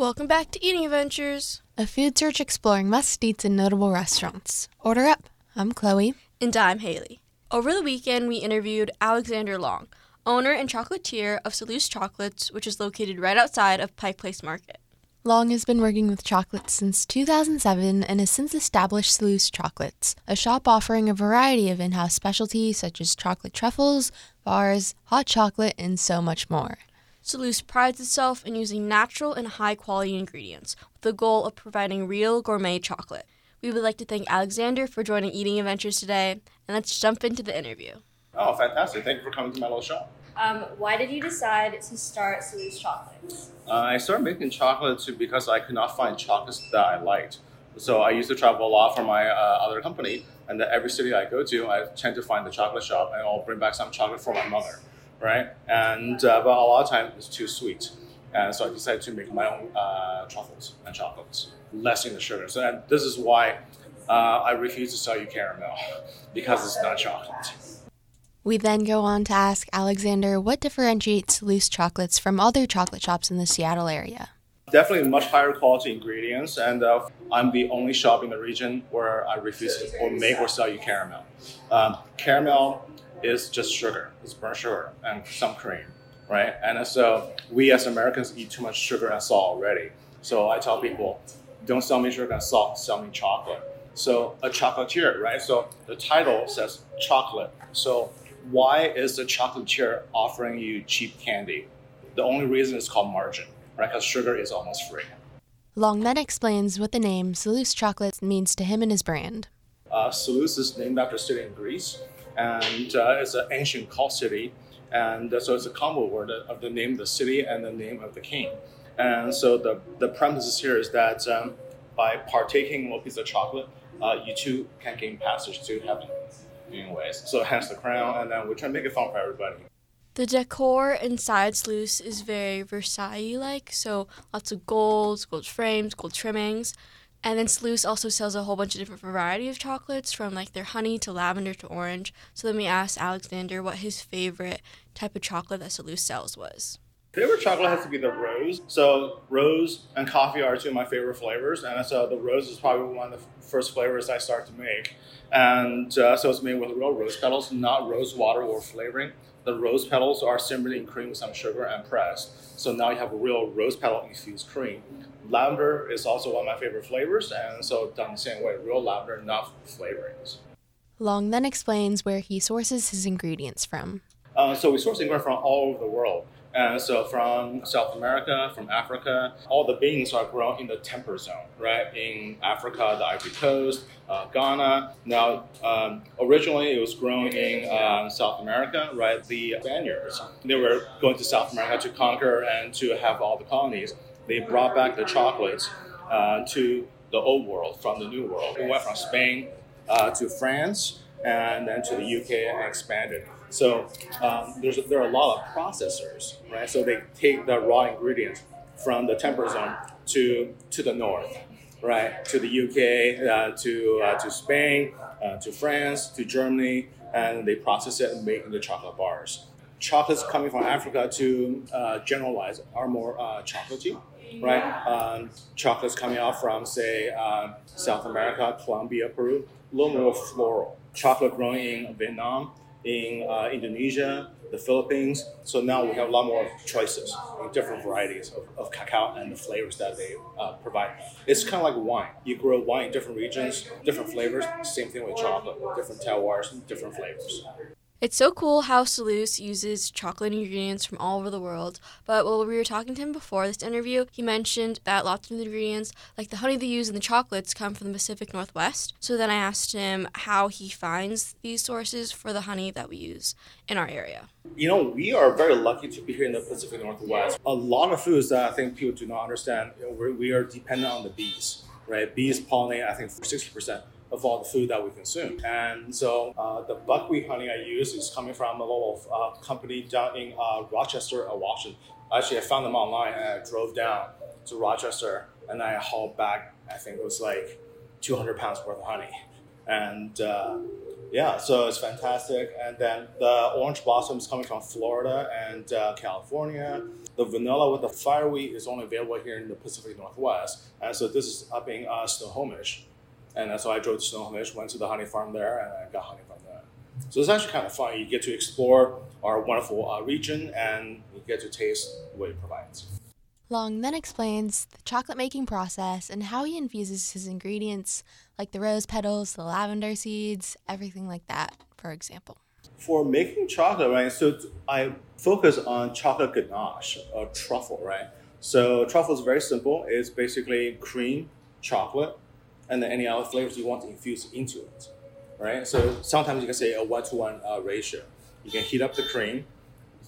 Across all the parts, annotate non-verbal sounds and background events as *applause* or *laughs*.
Welcome back to Eating Adventures. A food search exploring must eats and notable restaurants. Order up. I'm Chloe. And I'm Haley. Over the weekend, we interviewed Alexander Long, owner and chocolatier of Seleuss Chocolates, which is located right outside of Pike Place Market. Long has been working with chocolates since 2007 and has since established Seleuss Chocolates, a shop offering a variety of in house specialties such as chocolate truffles, bars, hot chocolate, and so much more. Seleuss prides itself in using natural and high quality ingredients with the goal of providing real gourmet chocolate. We would like to thank Alexander for joining Eating Adventures today, and let's jump into the interview. Oh, fantastic. Thank you for coming to my little shop. Um, why did you decide to start Seleuss Chocolates? Uh, I started making chocolates because I could not find chocolates that I liked. So I used to travel a lot for my uh, other company, and every city I go to, I tend to find the chocolate shop, and I'll bring back some chocolate for my mother, right? And uh, but a lot of times it's too sweet, and so I decided to make my own uh, truffles and chocolates, less in the sugar. So and this is why uh, I refuse to sell you caramel *laughs* because it's not chocolate. We then go on to ask Alexander what differentiates loose chocolates from other chocolate shops in the Seattle area. Definitely much higher quality ingredients, and uh, I'm the only shop in the region where I refuse to or make or sell you caramel. Um, caramel is just sugar, it's brown sugar and some cream, right? And so we as Americans eat too much sugar and salt already. So I tell people, don't sell me sugar and salt, sell me chocolate. So a chocolatier, right? So the title says chocolate. So why is the chocolatier offering you cheap candy? The only reason is called margin, right? Because sugar is almost free. Long then explains what the name Seleuss Chocolates means to him and his brand. Uh, Seleuss is named after a city in Greece, and uh, it's an ancient cult city. And uh, so it's a combo word of the name of the city and the name of the king. And so the, the premise here is that um, by partaking in a piece of chocolate, uh, you too can gain passage to heaven anyways. So hence the crown, and then we try to make it fun for everybody. The decor inside Seleuss is very Versailles like, so lots of golds, gold frames, gold trimmings. And then Seleuss also sells a whole bunch of different variety of chocolates from like their honey to lavender to orange. So then we asked Alexander what his favorite type of chocolate that Seleuss sells was. Favorite chocolate has to be the rose. So rose and coffee are two of my favorite flavors, and so the rose is probably one of the first flavors I start to make. And uh, so it's made with real rose petals, not rose water or flavoring. The rose petals are simmered in cream with some sugar and pressed. So now you have a real rose petal infused cream. Lavender is also one of my favorite flavors, and so done the same way, real lavender, not flavorings. Long then explains where he sources his ingredients from. Uh, so we source ingredients from all over the world. And so from South America, from Africa, all the beans are grown in the temperate zone, right? In Africa, the Ivory Coast, uh, Ghana. Now, um, originally it was grown in um, South America, right? The Spaniards, they were going to South America to conquer and to have all the colonies. They brought back the chocolates uh, to the old world from the new world. We went from Spain uh, to France and then to the UK and expanded. So um, there's there are a lot of processors, right? So they take the raw ingredients from the temperate zone to to the north, right? To the UK, uh, to uh, to Spain, uh, to France, to Germany, and they process it and make the chocolate bars. Chocolates coming from Africa to uh, generalize are more uh, chocolatey, right? Um, chocolates coming out from say uh, South America, Colombia, Peru, a little more floral. Chocolate grown in Vietnam in uh, Indonesia, the Philippines. So now we have a lot more choices different varieties of, of cacao and the flavors that they uh, provide. It's kind of like wine. You grow wine in different regions, different flavors. Same thing with chocolate, different terroirs, different flavors. It's so cool how Seleuss uses chocolate ingredients from all over the world. But while we were talking to him before this interview, he mentioned that lots of the ingredients, like the honey they use in the chocolates, come from the Pacific Northwest. So then I asked him how he finds these sources for the honey that we use in our area. You know, we are very lucky to be here in the Pacific Northwest. A lot of foods that I think people do not understand, we are dependent on the bees, right? Bees pollinate, I think, for 60% of all the food that we consume. And so uh, the buckwheat honey I use is coming from a little uh, company down in uh, Rochester, Washington. Actually, I found them online and I drove down to Rochester and I hauled back, I think it was like 200 pounds worth of honey. And uh, Yeah, so it's fantastic. And then the orange blossom is coming from Florida and uh, California. The vanilla with the fireweed is only available here in the Pacific Northwest. And so this is up in uh, Snohomish. And so I drove to Snohomish, went to the honey farm there, and I got honey from there. So it's actually kind of fun. You get to explore our wonderful uh, region and you get to taste what it provides. Long then explains the chocolate making process and how he infuses his ingredients, like the rose petals, the lavender seeds, everything like that, for example. For making chocolate, right, so I focus on chocolate ganache or truffle, right? So truffle is very simple. It's basically cream, chocolate, and then any other flavors you want to infuse into it, right? So sometimes you can say a one-to-one uh, ratio. You can heat up the cream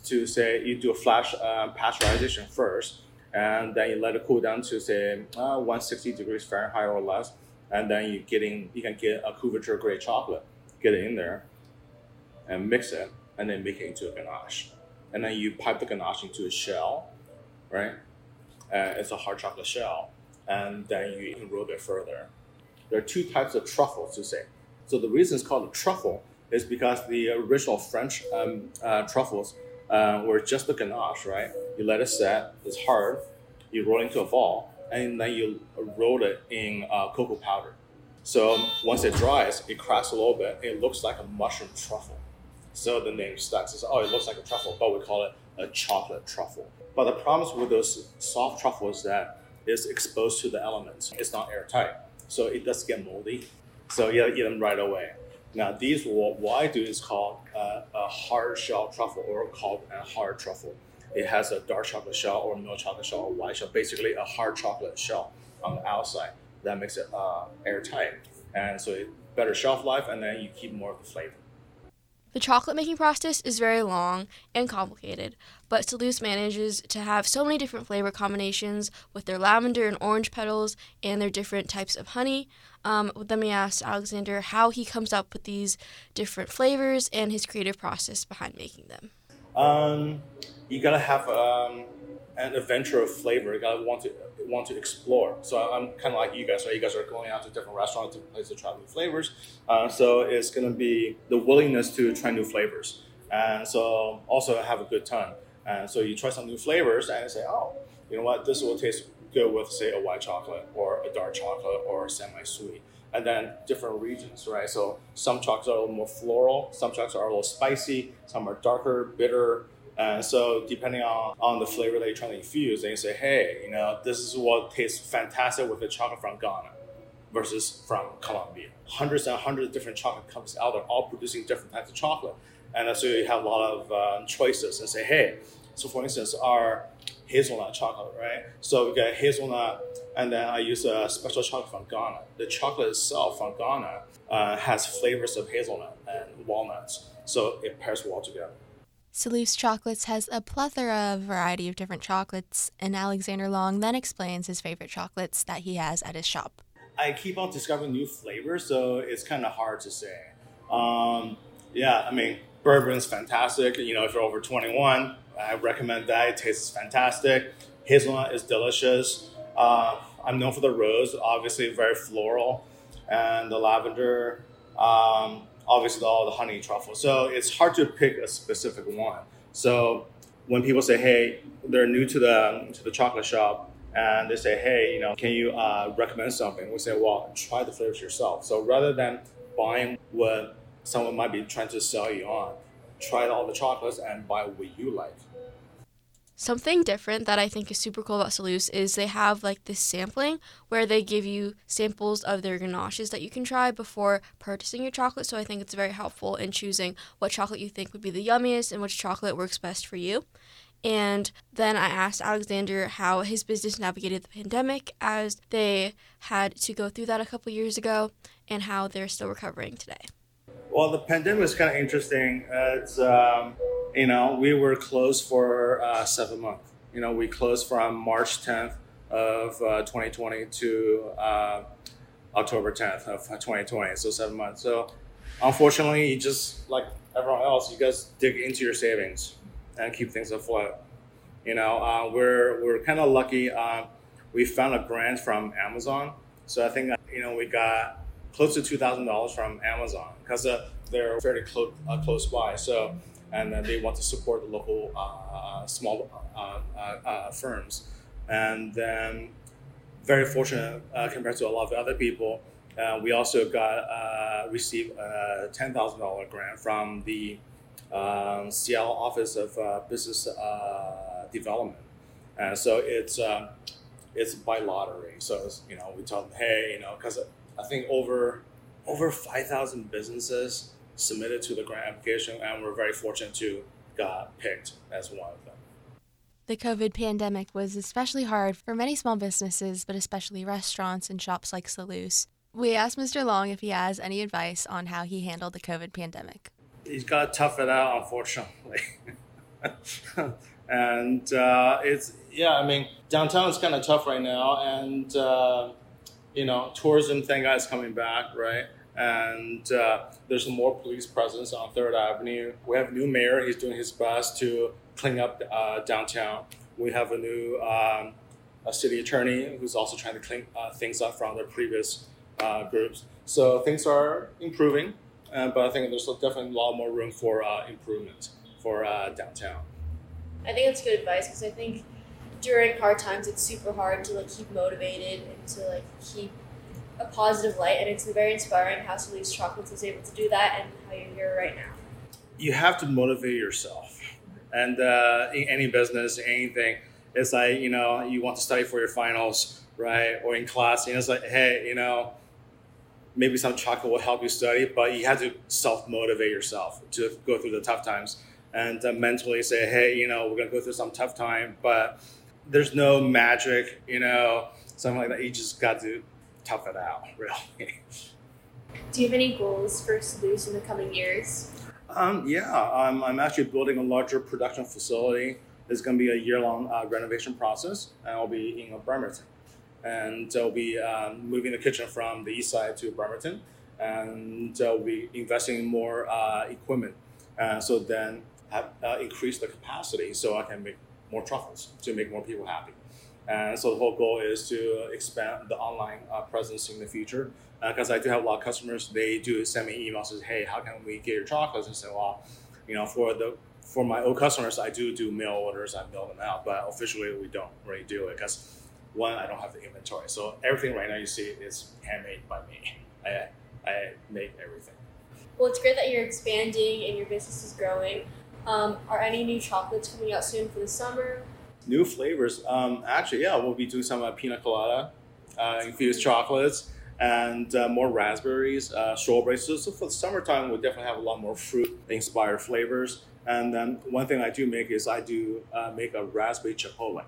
to say you do a flash uh, pasteurization first, and then you let it cool down to say uh, 160 degrees Fahrenheit or less, and then you getting you can get a couverture grade chocolate, get it in there, and mix it, and then make it into a ganache, and then you pipe the ganache into a shell, right? And it's a hard chocolate shell, and then you enroll it further. There are two types of truffles to say. So the reason it's called a truffle is because the original French um, uh, truffles uh, were just the ganache, right? You let it set, it's hard, you roll it into a ball, and then you roll it in uh, cocoa powder. So once it dries, it cracks a little bit. It looks like a mushroom truffle. So the name stuck. It's, oh, it looks like a truffle, but we call it a chocolate truffle. But the problem with those soft truffles is that it's exposed to the elements. It's not airtight, so it does get moldy. So you gotta eat them right away. Now these, what, what I do is called uh, a hard shell truffle or called a hard truffle. It has a dark chocolate shell or milk chocolate shell or white shell, basically a hard chocolate shell on the outside. That makes it uh, airtight. And so it better shelf life and then you keep more of the flavor. The chocolate making process is very long and complicated, but Seleuss manages to have so many different flavor combinations with their lavender and orange petals and their different types of honey. Um, let me ask Alexander how he comes up with these different flavors and his creative process behind making them. Um, you gotta have um, an adventure of flavor. You gotta want to want to explore. So I'm kind of like you guys, right? You guys are going out to different restaurants, different places to try new flavors. Uh, so it's gonna be the willingness to try new flavors, and so also have a good time. And so you try some new flavors and say, oh, you know what, this will taste good with say a white chocolate or a dark chocolate or semi-sweet. And then different regions, right? So some chocolates are a little more floral, some chocolates are a little spicy, some are darker, bitter, and so depending on, on the flavor that you're trying to infuse, then you say, hey, you know, this is what tastes fantastic with the chocolate from Ghana versus from Colombia. Hundreds and hundreds of different chocolate companies out there, all producing different types of chocolate. And so you have a lot of uh, choices and say, hey, so for instance, our hazelnut chocolate, right? So we got hazelnut, and then I use a special chocolate from Ghana. The chocolate itself from Ghana uh, has flavors of hazelnut and walnuts, so it pairs well together. Seleuss Chocolates has a plethora of variety of different chocolates, and Alexander Long then explains his favorite chocolates that he has at his shop. I keep on discovering new flavors, so it's kind of hard to say. Um, yeah, I mean, bourbon's fantastic. You know, if you're over 21, I recommend that. It tastes fantastic. Hazelnut is delicious. Uh, I'm known for the rose, obviously very floral, and the lavender. Um, obviously all the honey truffle. So it's hard to pick a specific one. So when people say, "Hey, they're new to the to the chocolate shop," and they say, "Hey, you know, can you uh, recommend something?" We say, "Well, try the flavors yourself." So rather than buying what someone might be trying to sell you on, try all the chocolates and buy what you like. Something different that I think is super cool about Seleuss is they have like this sampling where they give you samples of their ganaches that you can try before purchasing your chocolate. So I think it's very helpful in choosing what chocolate you think would be the yummiest and which chocolate works best for you. And then I asked Alexander how his business navigated the pandemic as they had to go through that a couple years ago and how they're still recovering today. Well, the pandemic is kind of interesting. it's um, you know we were closed for uh, seven months. You know we closed from March 10th of uh, 2020 to uh, October 10th of 2020. So seven months. So unfortunately, you just like everyone else, you guys dig into your savings and keep things afloat. You know uh, we're we're kind of lucky. Uh, we found a grant from Amazon. So I think you know we got close to two thousand dollars from Amazon because uh, they're very close uh, close by. So and they want to support the local uh, small uh, uh, firms. And then very fortunate compared to a lot of other people. we also got received a ten thousand dollar grant from the um, Seattle Office of Business Development. So it's it's by lottery. So you know, we tell them, hey, you know, because I think over over five thousand businesses submitted to the grant application, and we're very fortunate to got picked as one of them. The COVID pandemic was especially hard for many small businesses, but especially restaurants and shops like Seleuss. We asked Mr. Long if he has any advice on how he handled the COVID pandemic. He's got to tough it out, unfortunately. *laughs* and uh, it's yeah, I mean downtown is kind of tough right now, and uh, you know tourism, thank God, is coming back, right? And uh, there's more police presence on Third Avenue. We have new mayor; he's doing his best to clean up uh, downtown. We have a new um, a city attorney who's also trying to clean uh, things up from the previous uh, groups. So things are improving, but I think there's definitely a lot more room for improvement for downtown. I think that's good advice because I think during hard times it's super hard to like keep motivated and to like keep a positive light and it's very inspiring how Seleuss Chocolates is able to do that and how you're here right now. You have to motivate yourself. And uh, in any business, anything, it's like, you know, you want to study for your finals, right? Or in class, you know, it's like, hey, you know, maybe some chocolate will help you study, but you have to self motivate yourself to go through the tough times and uh, mentally say, hey, you know, we're going to go through some tough time, but there's no magic, you know, something like that. You just got to tough it out, *laughs* really. Do you have any goals for Seleuss in the coming years? Um, yeah, I'm, I'm actually building a larger production facility. It's going to be a year long uh, renovation process, and I'll be in Bremerton. And I'll be um, moving the kitchen from the east side to Bremerton, and I'll be investing in more uh, equipment. Uh, so then have, uh, increase the capacity so I can make more truffles to make more people happy. And so the whole goal is to expand the online uh, presence in the future. Because uh, I do have a lot of customers, they do send me emails says, "Hey, how can we get your chocolates?" And say, "Well, you know, for the for my old customers, I do do mail orders. I mail them out, but officially we don't really do it because one, I don't have the inventory. So everything right now you see is handmade by me. *laughs* I I make everything. Well, it's great that you're expanding and your business is growing. Um, are any new chocolates coming out soon for the summer? New flavors. Um, actually, yeah, we'll be doing some uh, pina colada uh, infused chocolates and uh, more raspberries, uh, strawberries. So, so, for the summertime, we'll definitely have a lot more fruit inspired flavors. And then one thing I do make is I do uh, make a raspberry chipotle.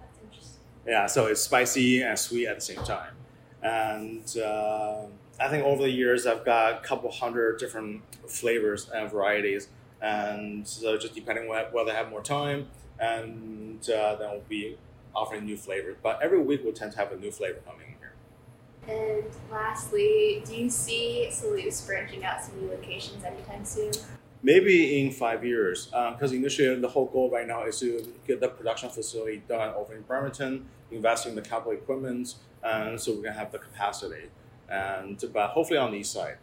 That's interesting. Yeah, so it's spicy and sweet at the same time. And uh, I think over the years, I've got a couple hundred different flavors and varieties and so just depending on whether I have more time, and uh, then we'll be offering new flavors. But every week we'll tend to have a new flavor coming in here. And lastly, do you see Seleuss branching out to new locations anytime soon? Maybe in five years, because uh, initially the whole goal right now is to get the production facility done over in Bremerton, invest in the capital equipment, and so we can have the capacity. And but hopefully on the east side.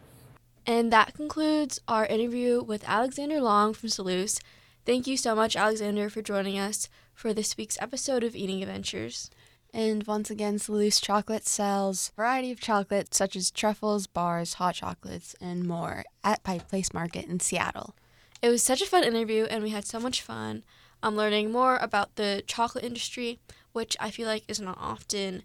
And that concludes our interview with Alexander Long from Seleuss. Thank you so much, Alexander, for joining us for this week's episode of Eating Adventures. And once again, Seleuss Chocolate sells a variety of chocolates such as truffles, bars, hot chocolates, and more at Pike Place Market in Seattle. It was such a fun interview, and we had so much fun. I'm learning more about the chocolate industry, which I feel like is not often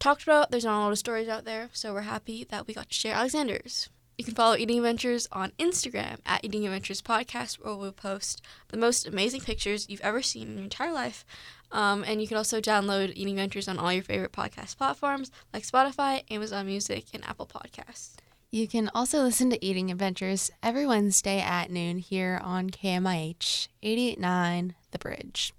talked about. There's not a lot of stories out there, so we're happy that we got to share Alexander's. You can follow Eating Adventures on Instagram at Eating Adventures Podcast, where we'll post the most amazing pictures you've ever seen in your entire life. Um, and you can also download Eating Adventures on all your favorite podcast platforms like Spotify, Amazon Music, and Apple Podcasts. You can also listen to Eating Adventures every Wednesday at noon here on KMIH 889 The Bridge.